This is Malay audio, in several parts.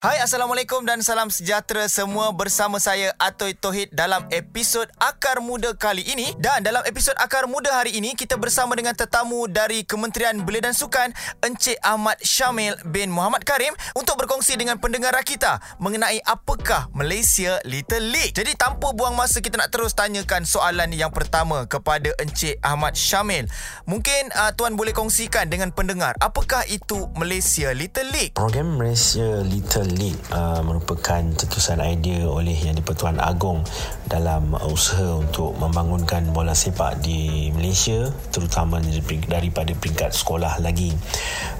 Hai Assalamualaikum dan salam sejahtera semua bersama saya Atoy Tohid dalam episod Akar Muda kali ini dan dalam episod Akar Muda hari ini kita bersama dengan tetamu dari Kementerian Belia dan Sukan Encik Ahmad Syamil bin Muhammad Karim untuk berkongsi dengan pendengar kita mengenai apakah Malaysia Little League. Jadi tanpa buang masa kita nak terus tanyakan soalan yang pertama kepada Encik Ahmad Syamil. Mungkin uh, tuan boleh kongsikan dengan pendengar apakah itu Malaysia Little League? Program Malaysia Little League uh, merupakan cetusan idea oleh Yang di-Pertuan Agong dalam usaha untuk membangunkan bola sepak di Malaysia terutama daripada peringkat sekolah lagi.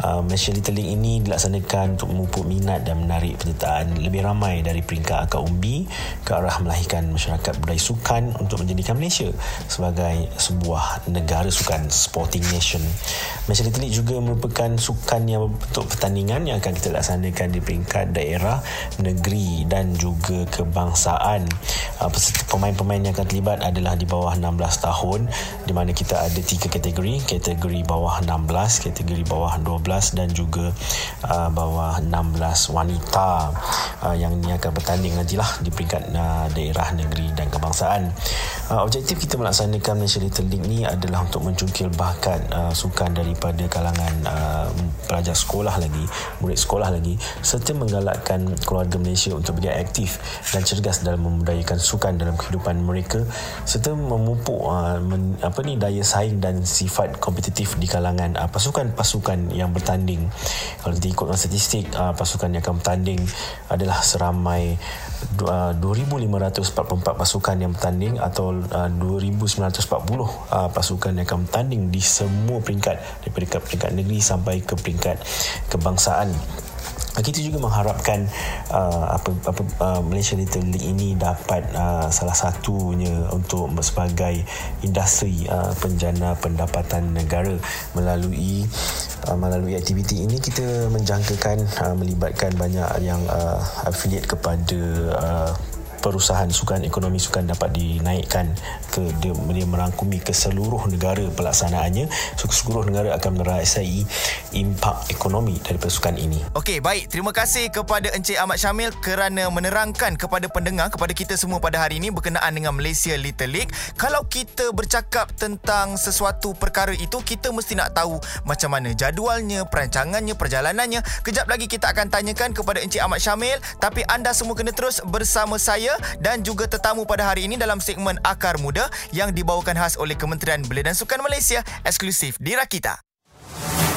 Uh, Malaysia Little League ini dilaksanakan untuk memupuk minat dan menarik penyertaan lebih ramai dari peringkat akar umbi ke arah melahirkan masyarakat budaya sukan untuk menjadikan Malaysia sebagai sebuah negara sukan sporting nation. Malaysia Little League juga merupakan sukan yang berbentuk pertandingan yang akan kita laksanakan di peringkat daerah, negeri dan juga kebangsaan. Uh, pemain-pemain yang akan terlibat adalah di bawah 16 tahun di mana kita ada tiga kategori, kategori bawah 16, kategori bawah 12 dan juga uh, bawah 16 wanita uh, yang ini akan bertanding nantilah di peringkat daerah, negeri dan kebangsaan. Uh, objektif kita melaksanakan Malaysia Little League ni adalah untuk mencungkil bakat uh, sukan daripada kalangan uh, pelajar sekolah lagi, murid sekolah lagi serta menggalakkan keluarga Malaysia untuk berjaya aktif dan cergas dalam membudayakan sukan dalam kehidupan mereka serta memupuk uh, men, apa ni daya saing dan sifat kompetitif di kalangan uh, pasukan-pasukan yang bertanding. Kalau kita ikut statistik uh, pasukan yang akan bertanding adalah seramai uh, 2544 pasukan yang bertanding atau uh, 2940 uh, pasukan yang akan bertanding di semua peringkat daripada peringkat negeri sampai ke peringkat kebangsaan. Kita juga mengharapkan uh, apa apa uh, Malaysia Little League ini dapat uh, salah satunya untuk sebagai industri uh, penjana pendapatan negara. Melalui uh, melalui aktiviti ini kita menjangkakan uh, melibatkan banyak yang uh, affiliate kepada uh, perusahaan sukan ekonomi sukan dapat dinaikkan ke dia, dia merangkumi ke seluruh negara pelaksanaannya. Seluruh negara akan merasai impak ekonomi daripada sukan ini. Okey baik. Terima kasih kepada Encik Ahmad Syamil kerana menerangkan kepada pendengar kepada kita semua pada hari ini berkenaan dengan Malaysia Little League. Kalau kita bercakap tentang sesuatu perkara itu kita mesti nak tahu macam mana jadualnya perancangannya perjalanannya. Kejap lagi kita akan tanyakan kepada Encik Ahmad Syamil tapi anda semua kena terus bersama saya dan juga tetamu pada hari ini dalam segmen Akar Muda yang dibawakan khas oleh Kementerian Belia dan Sukan Malaysia eksklusif di Rakita.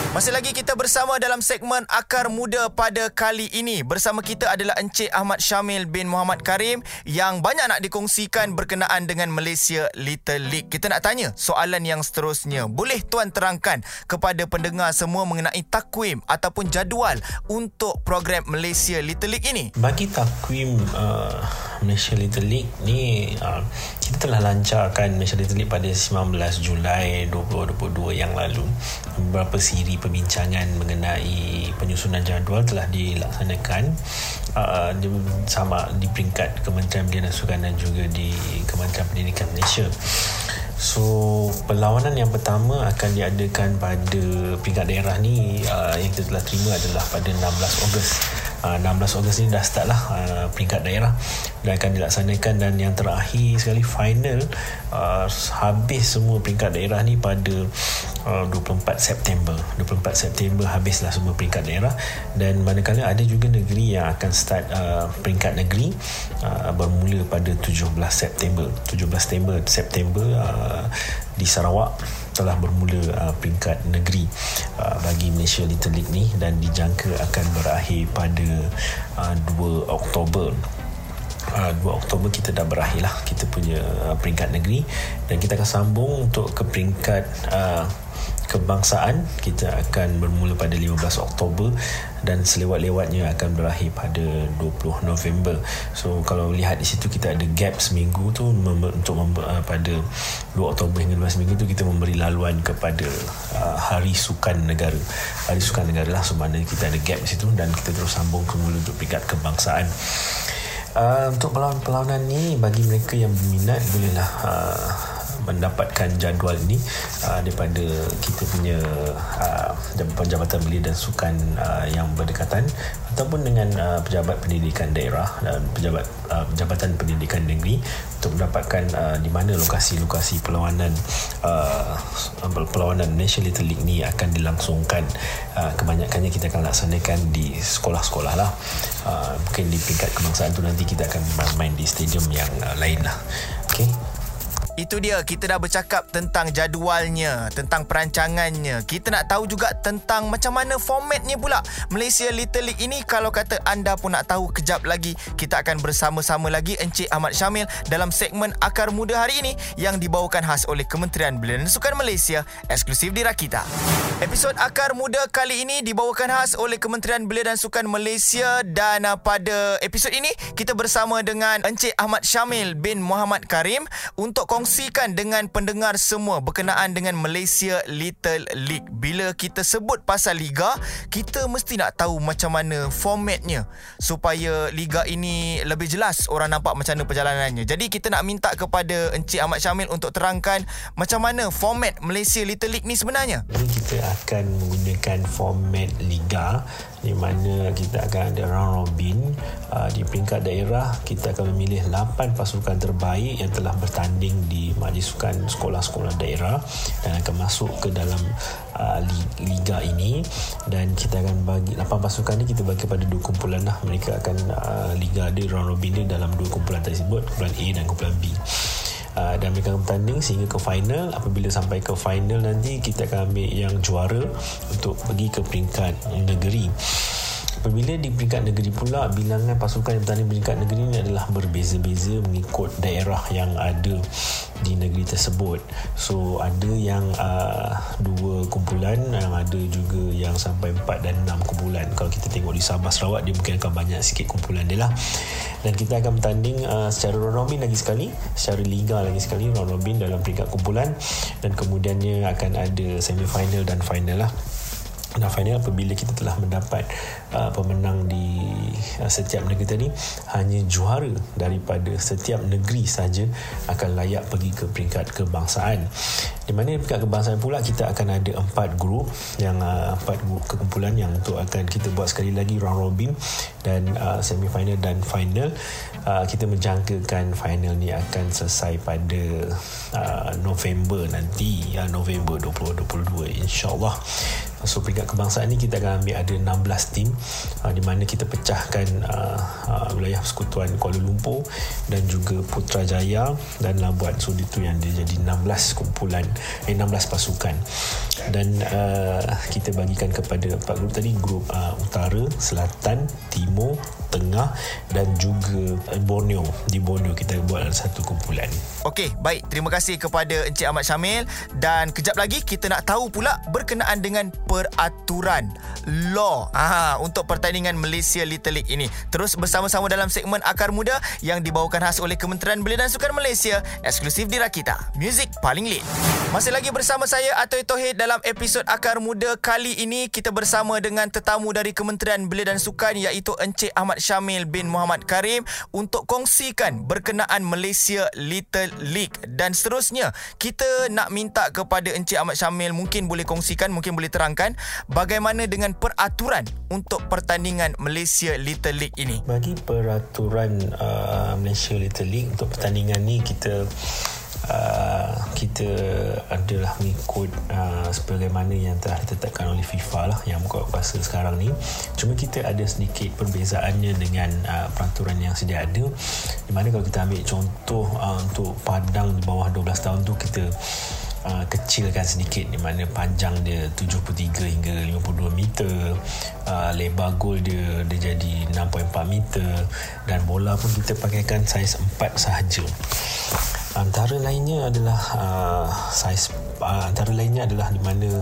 Masih lagi kita bersama dalam segmen Akar Muda pada kali ini. Bersama kita adalah Encik Ahmad Syamil bin Muhammad Karim yang banyak nak dikongsikan berkenaan dengan Malaysia Little League. Kita nak tanya soalan yang seterusnya. Boleh tuan terangkan kepada pendengar semua mengenai takwim ataupun jadual untuk program Malaysia Little League ini? Bagi takwim uh, Malaysia Little League ni uh, kita telah lancarkan Malaysia Little League pada 19 Julai 2022 yang lalu. Beberapa siri perbincangan mengenai penyusunan jadual telah dilaksanakan uh, sama di peringkat Kementerian Belia dan Sukan dan juga di Kementerian Pendidikan Malaysia. So perlawanan yang pertama akan diadakan pada peringkat daerah ni uh, yang kita telah terima adalah pada 16 Ogos. Uh, 16 Ogos ni dah start lah uh, peringkat daerah. Dan akan dilaksanakan dan yang terakhir sekali final uh, habis semua peringkat daerah ni pada uh, 24 September. 24 September habislah semua peringkat daerah. Dan manakala ada juga negeri yang akan start uh, peringkat negeri uh, bermula pada 17 September. 17 September September uh, di Sarawak telah bermula uh, peringkat negeri uh, bagi Malaysia Little League ni dan dijangka akan berakhir pada uh, 2 Oktober. Uh, 2 Oktober kita dah berakhir lah kita punya uh, peringkat negeri. Dan kita akan sambung untuk ke peringkat uh, kebangsaan kita akan bermula pada 15 Oktober dan selewat-lewatnya akan berakhir pada 20 November. So kalau lihat di situ kita ada gap seminggu tu mem- untuk mem- uh, pada 2 Oktober hingga 15 minggu tu kita memberi laluan kepada uh, Hari Sukan Negara. Hari Sukan Negara lah so kita ada gap di situ dan kita terus sambung kembali untuk peringkat kebangsaan. Uh, untuk perlawanan-perlawanan ni bagi mereka yang berminat bolehlah uh, mendapatkan jadual ini uh, daripada kita punya uh, Jabatan Belia dan Sukan uh, yang berdekatan ataupun dengan uh, pejabat pendidikan daerah dan pejabat uh, Jabatan Pendidikan Negeri untuk mendapatkan uh, di mana lokasi-lokasi perlawanan uh, perlawanan National Little League ni akan dilangsungkan. Uh, kebanyakannya kita akan laksanakan di sekolah-sekolah lah. Uh, mungkin di peringkat kebangsaan tu nanti kita akan main di stadium yang uh, lain lah. Okay itu dia kita dah bercakap tentang jadualnya, tentang perancangannya. Kita nak tahu juga tentang macam mana formatnya pula. Malaysia Little League ini kalau kata anda pun nak tahu kejap lagi, kita akan bersama-sama lagi Encik Ahmad Syamil dalam segmen Akar Muda hari ini yang dibawakan khas oleh Kementerian Belia dan Sukan Malaysia eksklusif di Rakita. Episod Akar Muda kali ini dibawakan khas oleh Kementerian Belia dan Sukan Malaysia dan uh, pada episod ini kita bersama dengan Encik Ahmad Syamil bin Muhammad Karim untuk kongsi kongsikan dengan pendengar semua berkenaan dengan Malaysia Little League. Bila kita sebut pasal liga, kita mesti nak tahu macam mana formatnya supaya liga ini lebih jelas orang nampak macam mana perjalanannya. Jadi kita nak minta kepada Encik Ahmad Syamil untuk terangkan macam mana format Malaysia Little League ni sebenarnya. Ini kita akan menggunakan format liga di mana kita akan ada round robin uh, di peringkat daerah kita akan memilih 8 pasukan terbaik yang telah bertanding di majlis sukan sekolah-sekolah daerah dan akan masuk ke dalam uh, liga ini. Dan kita akan bagi 8 pasukan ni kita bagi kepada dua kumpulan lah. Mereka akan uh, liga dia round robin dia dalam dua kumpulan tersebut kumpulan A dan kumpulan B uh, dan mereka akan bertanding sehingga ke final. Apabila sampai ke final nanti kita akan ambil yang juara untuk pergi ke peringkat negeri Apabila di peringkat negeri pula bilangan pasukan yang bertanding peringkat negeri ini adalah berbeza-beza mengikut daerah yang ada di negeri tersebut. So ada yang uh, dua kumpulan, yang ada juga yang sampai empat dan enam kumpulan. Kalau kita tengok di Sabah Sarawak dia mungkin akan banyak sikit kumpulan dia lah. Dan kita akan bertanding uh, secara round robin lagi sekali, secara liga lagi sekali round robin dalam peringkat kumpulan dan kemudiannya akan ada semi final dan final lah dan final apabila kita telah mendapat uh, pemenang di uh, setiap negeri tadi hanya juara daripada setiap negeri saja akan layak pergi ke peringkat kebangsaan. Di mana peringkat kebangsaan pula kita akan ada empat grup yang uh, empat grup kekumpulan yang untuk akan kita buat sekali lagi round robin dan uh, semi final dan final. Uh, kita menjangkakan final ni akan selesai pada uh, November nanti ya November 2022 insyaallah So peringkat kebangsaan ni kita akan ambil ada 16 tim uh, di mana kita pecahkan uh, uh, wilayah persekutuan Kuala Lumpur dan juga Putrajaya dan Labuan. So itu yang dia jadi 16 kumpulan eh 16 pasukan. Dan uh, kita bagikan kepada empat grup tadi grup uh, utara, selatan, timur, tengah dan juga Borneo. Di Borneo kita buat satu kumpulan. Okey, baik. Terima kasih kepada Encik Ahmad Syamil dan kejap lagi kita nak tahu pula berkenaan dengan peraturan law ha, untuk pertandingan Malaysia Little League ini. Terus bersama-sama dalam segmen Akar Muda yang dibawakan khas oleh Kementerian Belia dan Sukan Malaysia eksklusif di Rakita. Music paling lead. Masih lagi bersama saya Atoy Tohid dalam episod Akar Muda kali ini kita bersama dengan tetamu dari Kementerian Belia dan Sukan iaitu Encik Ahmad Syamil bin Muhammad Karim untuk kongsikan berkenaan Malaysia Little League dan seterusnya kita nak minta kepada Encik Ahmad Syamil mungkin boleh kongsikan mungkin boleh terangkan bagaimana dengan peraturan untuk pertandingan Malaysia Little League ini. Bagi peraturan uh, Malaysia Little League untuk pertandingan ni kita Uh, kita adalah mengikut uh, sebagaimana yang telah ditetapkan oleh FIFA lah yang buka kuasa sekarang ni. Cuma kita ada sedikit perbezaannya dengan uh, peraturan yang sedia ada. Di mana kalau kita ambil contoh uh, untuk padang di bawah 12 tahun tu kita uh, kecilkan sedikit. Di mana panjang dia 73 hingga 52 meter uh, lebar gol dia dia jadi 6.4 meter dan bola pun kita pakaikan saiz 4 sahaja antara lainnya adalah uh, saiz uh, antara lainnya adalah di mana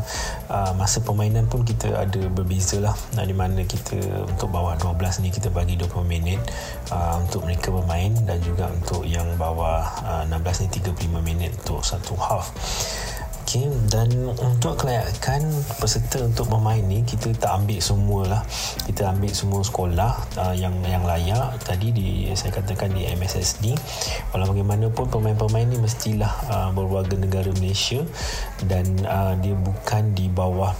uh, masa permainan pun kita ada berbeza lah uh, di mana kita untuk bawah 12 ni kita bagi 20 minit uh, untuk mereka bermain dan juga untuk yang bawah uh, 16 ni 35 minit untuk satu half Okey dan untuk kelayakan peserta untuk bermain ni kita tak ambil semua lah. Kita ambil semua sekolah uh, yang yang layak. Tadi di saya katakan di MSSD. Walau bagaimanapun pemain-pemain ni mestilah uh, berwarga negara Malaysia dan uh, dia bukan di bawah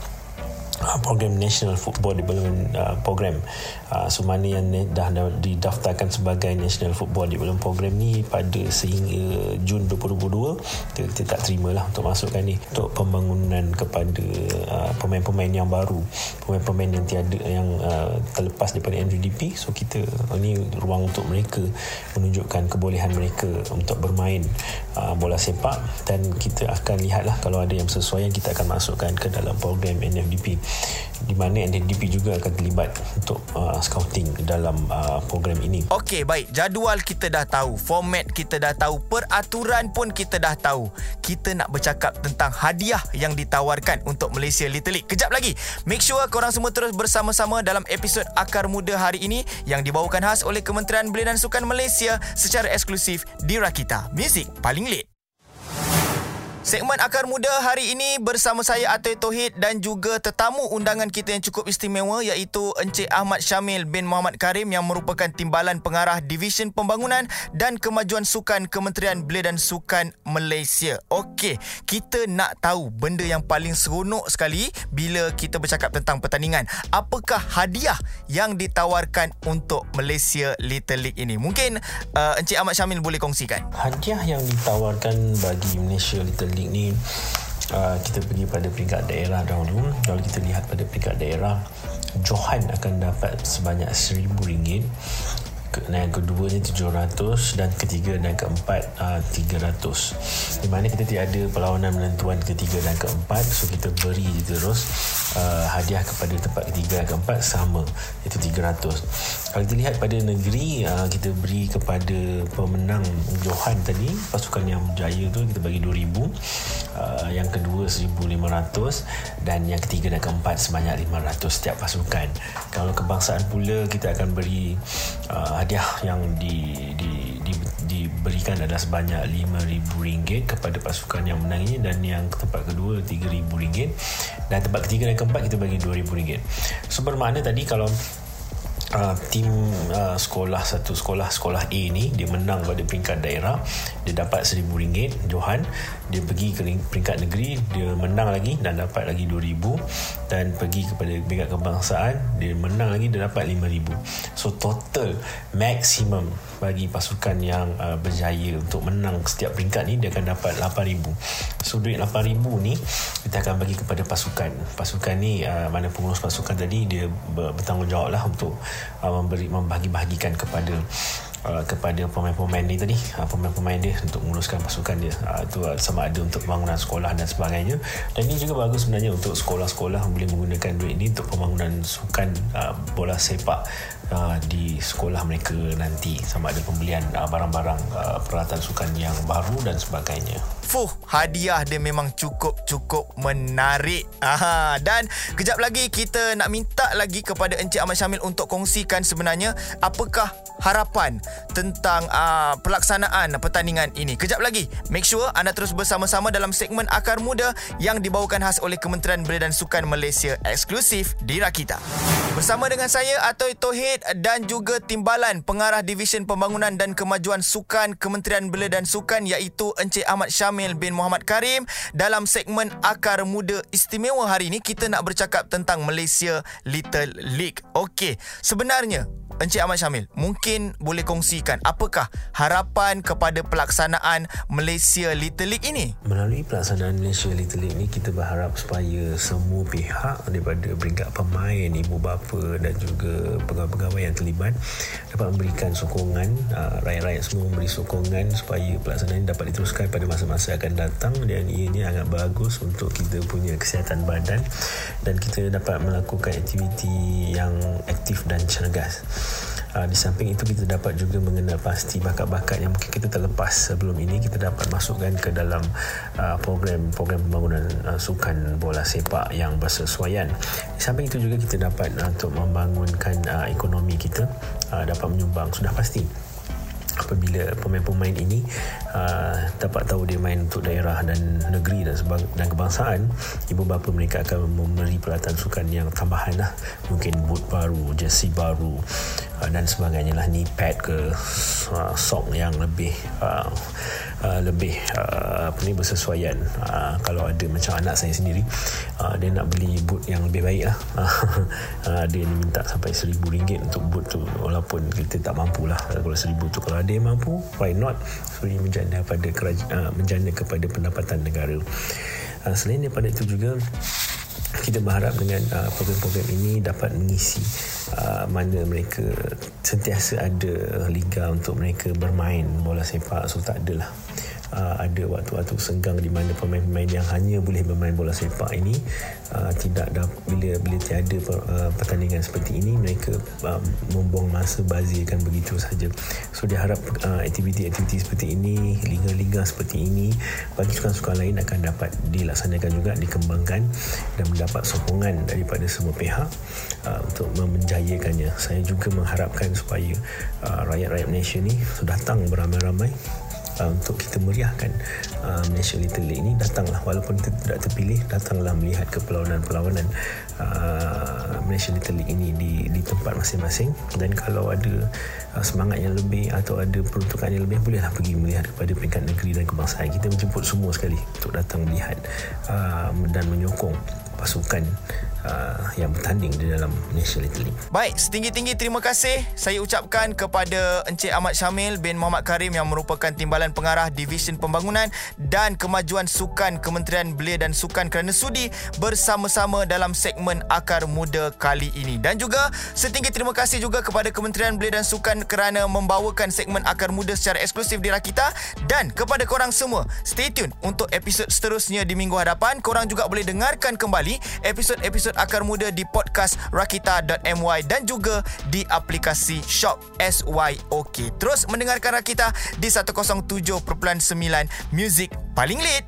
program National Football Development uh, Program. Uh, so mana yang dah, dah didaftarkan sebagai National Football Development Program ni pada sehingga Jun 2022 kita, kita tak terima lah untuk masukkan ni. Untuk pembangunan kepada uh, pemain-pemain yang baru. Pemain-pemain yang tiada yang uh, terlepas daripada NDDP so kita uh, ni ruang untuk mereka menunjukkan kebolehan mereka untuk bermain uh, bola sepak. Dan kita akan lihatlah kalau ada yang sesuai kita akan masukkan ke dalam program NFDP di mana NDP juga akan terlibat untuk uh, scouting dalam uh, program ini. Okey, baik. Jadual kita dah tahu, format kita dah tahu, peraturan pun kita dah tahu. Kita nak bercakap tentang hadiah yang ditawarkan untuk Malaysia Little League. Kejap lagi. Make sure korang semua terus bersama-sama dalam episod Akar Muda hari ini yang dibawakan khas oleh Kementerian Belia dan Sukan Malaysia secara eksklusif di Rakita. Music paling late. Segmen Akar Muda hari ini bersama saya Atoy Tohid dan juga tetamu undangan kita yang cukup istimewa iaitu Encik Ahmad Syamil bin Muhammad Karim yang merupakan Timbalan Pengarah Division Pembangunan dan Kemajuan Sukan Kementerian Belia dan Sukan Malaysia. Okey, kita nak tahu benda yang paling seronok sekali bila kita bercakap tentang pertandingan. Apakah hadiah yang ditawarkan untuk Malaysia Little League ini? Mungkin uh, Encik Ahmad Syamil boleh kongsikan. Hadiah yang ditawarkan bagi Malaysia Little League League ni uh, kita pergi pada peringkat daerah dahulu. Kalau kita lihat pada peringkat daerah Johan akan dapat sebanyak RM1,000. Dan yang kedua ni 700 dan ketiga dan keempat uh, 300 di mana kita tiada perlawanan menentuan ketiga dan keempat so kita beri terus uh, hadiah kepada tempat ketiga dan keempat sama. Iaitu 300 kalau kita lihat pada negeri uh, kita beri kepada pemenang Johan tadi pasukan yang berjaya tu kita bagi 2000 uh, yang kedua 1500 dan yang ketiga dan keempat sebanyak 500 setiap pasukan. Kalau kebangsaan pula kita akan beri uh, hadiah yang di, di, di, diberikan adalah sebanyak RM5,000 kepada pasukan yang menang ini dan yang tempat kedua RM3,000 dan tempat ketiga dan keempat kita bagi RM2,000 so bermakna tadi kalau uh, tim uh, sekolah satu sekolah sekolah A ni dia menang pada peringkat daerah. Dia dapat RM1000 Johan. Dia pergi ke peringkat negeri dia menang lagi dan dapat lagi 2000 dan pergi kepada peringkat kebangsaan dia menang lagi dia dapat 5000 so total maksimum bagi pasukan yang uh, berjaya untuk menang setiap peringkat ni dia akan dapat 8000 so duit 8000 ni kita akan bagi kepada pasukan. Pasukan ni uh, mana pengurus pasukan tadi dia bertanggungjawab lah untuk uh, memberi membahagi-bahagikan kepada Uh, kepada pemain-pemain ni tadi. Uh, pemain-pemain dia untuk menguruskan pasukan dia. Uh, tu uh, sama ada untuk pembangunan sekolah dan sebagainya. Dan ini juga bagus sebenarnya untuk sekolah-sekolah boleh menggunakan duit ini untuk pembangunan sukan uh, bola sepak uh, di sekolah mereka nanti sama ada pembelian uh, barang-barang uh, peralatan sukan yang baru dan sebagainya Fuh, hadiah dia memang cukup-cukup menarik. Aha, dan kejap lagi kita nak minta lagi kepada Encik Ahmad Syamil untuk kongsikan sebenarnya apakah harapan tentang uh, pelaksanaan pertandingan ini. Kejap lagi, make sure anda terus bersama-sama dalam segmen Akar Muda yang dibawakan khas oleh Kementerian Belia dan Sukan Malaysia eksklusif di Rakita. Bersama dengan saya Atoy Tohid dan juga Timbalan Pengarah Division Pembangunan dan Kemajuan Sukan Kementerian Belia dan Sukan iaitu Encik Ahmad Syamil Syamil bin Muhammad Karim dalam segmen Akar Muda Istimewa hari ini kita nak bercakap tentang Malaysia Little League. Okey, sebenarnya Encik Ahmad Syamil, mungkin boleh kongsikan apakah harapan kepada pelaksanaan Malaysia Little League ini? Melalui pelaksanaan Malaysia Little League ini, kita berharap supaya semua pihak daripada peringkat pemain, ibu bapa dan juga pegawai-pegawai yang terlibat dapat memberikan sokongan, uh, rakyat-rakyat semua memberi sokongan supaya pelaksanaan ini dapat diteruskan pada masa-masa akan datang dan ianya agak bagus untuk kita punya kesihatan badan dan kita dapat melakukan aktiviti yang aktif dan cergas. Uh, di samping itu kita dapat juga mengenal pasti bakat-bakat yang mungkin kita terlepas sebelum ini kita dapat masukkan ke dalam program-program pembangunan uh, sukan bola sepak yang bersesuaian. Di samping itu juga kita dapat untuk membangunkan ekonomi kita dapat menyumbang sudah pasti apabila pemain-pemain ini uh, dapat tahu dia main untuk daerah dan negeri dan sebag- dan kebangsaan ibu bapa mereka akan memberi peralatan sukan yang tambahan lah. Mungkin boot baru jersey baru uh, dan sebagainya lah. Ni pad ke uh, sok yang lebih uh, uh, lebih uh, apa ni bersesuaian. Uh, kalau ada macam anak saya sendiri dia nak beli boot yang lebih baik lah. Dia ni minta sampai seribu ringgit untuk boot tu walaupun kita tak mampu lah. Kalau seribu tu kalau ada yang mampu why not? So ini menjana pada kerajaan menjana kepada pendapatan negara. Selain daripada itu juga kita berharap dengan uh, program-program ini dapat mengisi uh, mana mereka sentiasa ada liga untuk mereka bermain bola sepak. So tak adalah uh, ada waktu-waktu senggang di mana pemain-pemain yang hanya boleh bermain bola sepak ini uh, tidak dah bila bila tiada uh, pertandingan seperti ini mereka uh, membuang masa bazirkan begitu saja. So diharap uh, aktiviti-aktiviti seperti ini liga-liga seperti ini bagi sukan-sukan lain akan dapat dilaksanakan juga dikembangkan dan mendapat sokongan daripada semua pihak uh, untuk menjayakannya saya juga mengharapkan supaya uh, rakyat-rakyat Malaysia ni datang beramai-ramai uh, untuk kita meriahkan uh, Malaysia Little League ini datanglah walaupun kita tidak terpilih datanglah melihat keperlawanan-perlawanan uh, Malaysia Little League ini di, di tempat masing-masing. Dan kalau ada uh, semangat yang lebih atau ada peruntukan yang lebih bolehlah pergi melihat kepada peringkat negeri dan kebangsaan. Kita menjemput semua sekali untuk datang melihat uh, dan menyokong pasukan uh, yang bertanding di dalam Malaysia Little League. Baik, setinggi-tinggi terima kasih saya ucapkan kepada Encik Ahmad Syamil bin Muhammad Karim yang merupakan Timbalan Pengarah Division Pembangunan dan Kemajuan Sukan Kementerian Belia dan Sukan kerana sudi bersama-sama dalam segmen Akar Muda kali ini. Dan juga setinggi terima kasih juga kepada Kementerian Belia dan Sukan kerana membawakan segmen Akar Muda secara eksklusif di Rakita dan kepada korang semua stay tune untuk episod seterusnya di minggu hadapan. Korang juga boleh dengarkan kembali kembali episod-episod Akar Muda di podcast rakita.my dan juga di aplikasi Shop SYOK. Terus mendengarkan Rakita di 107.9 Music paling lead.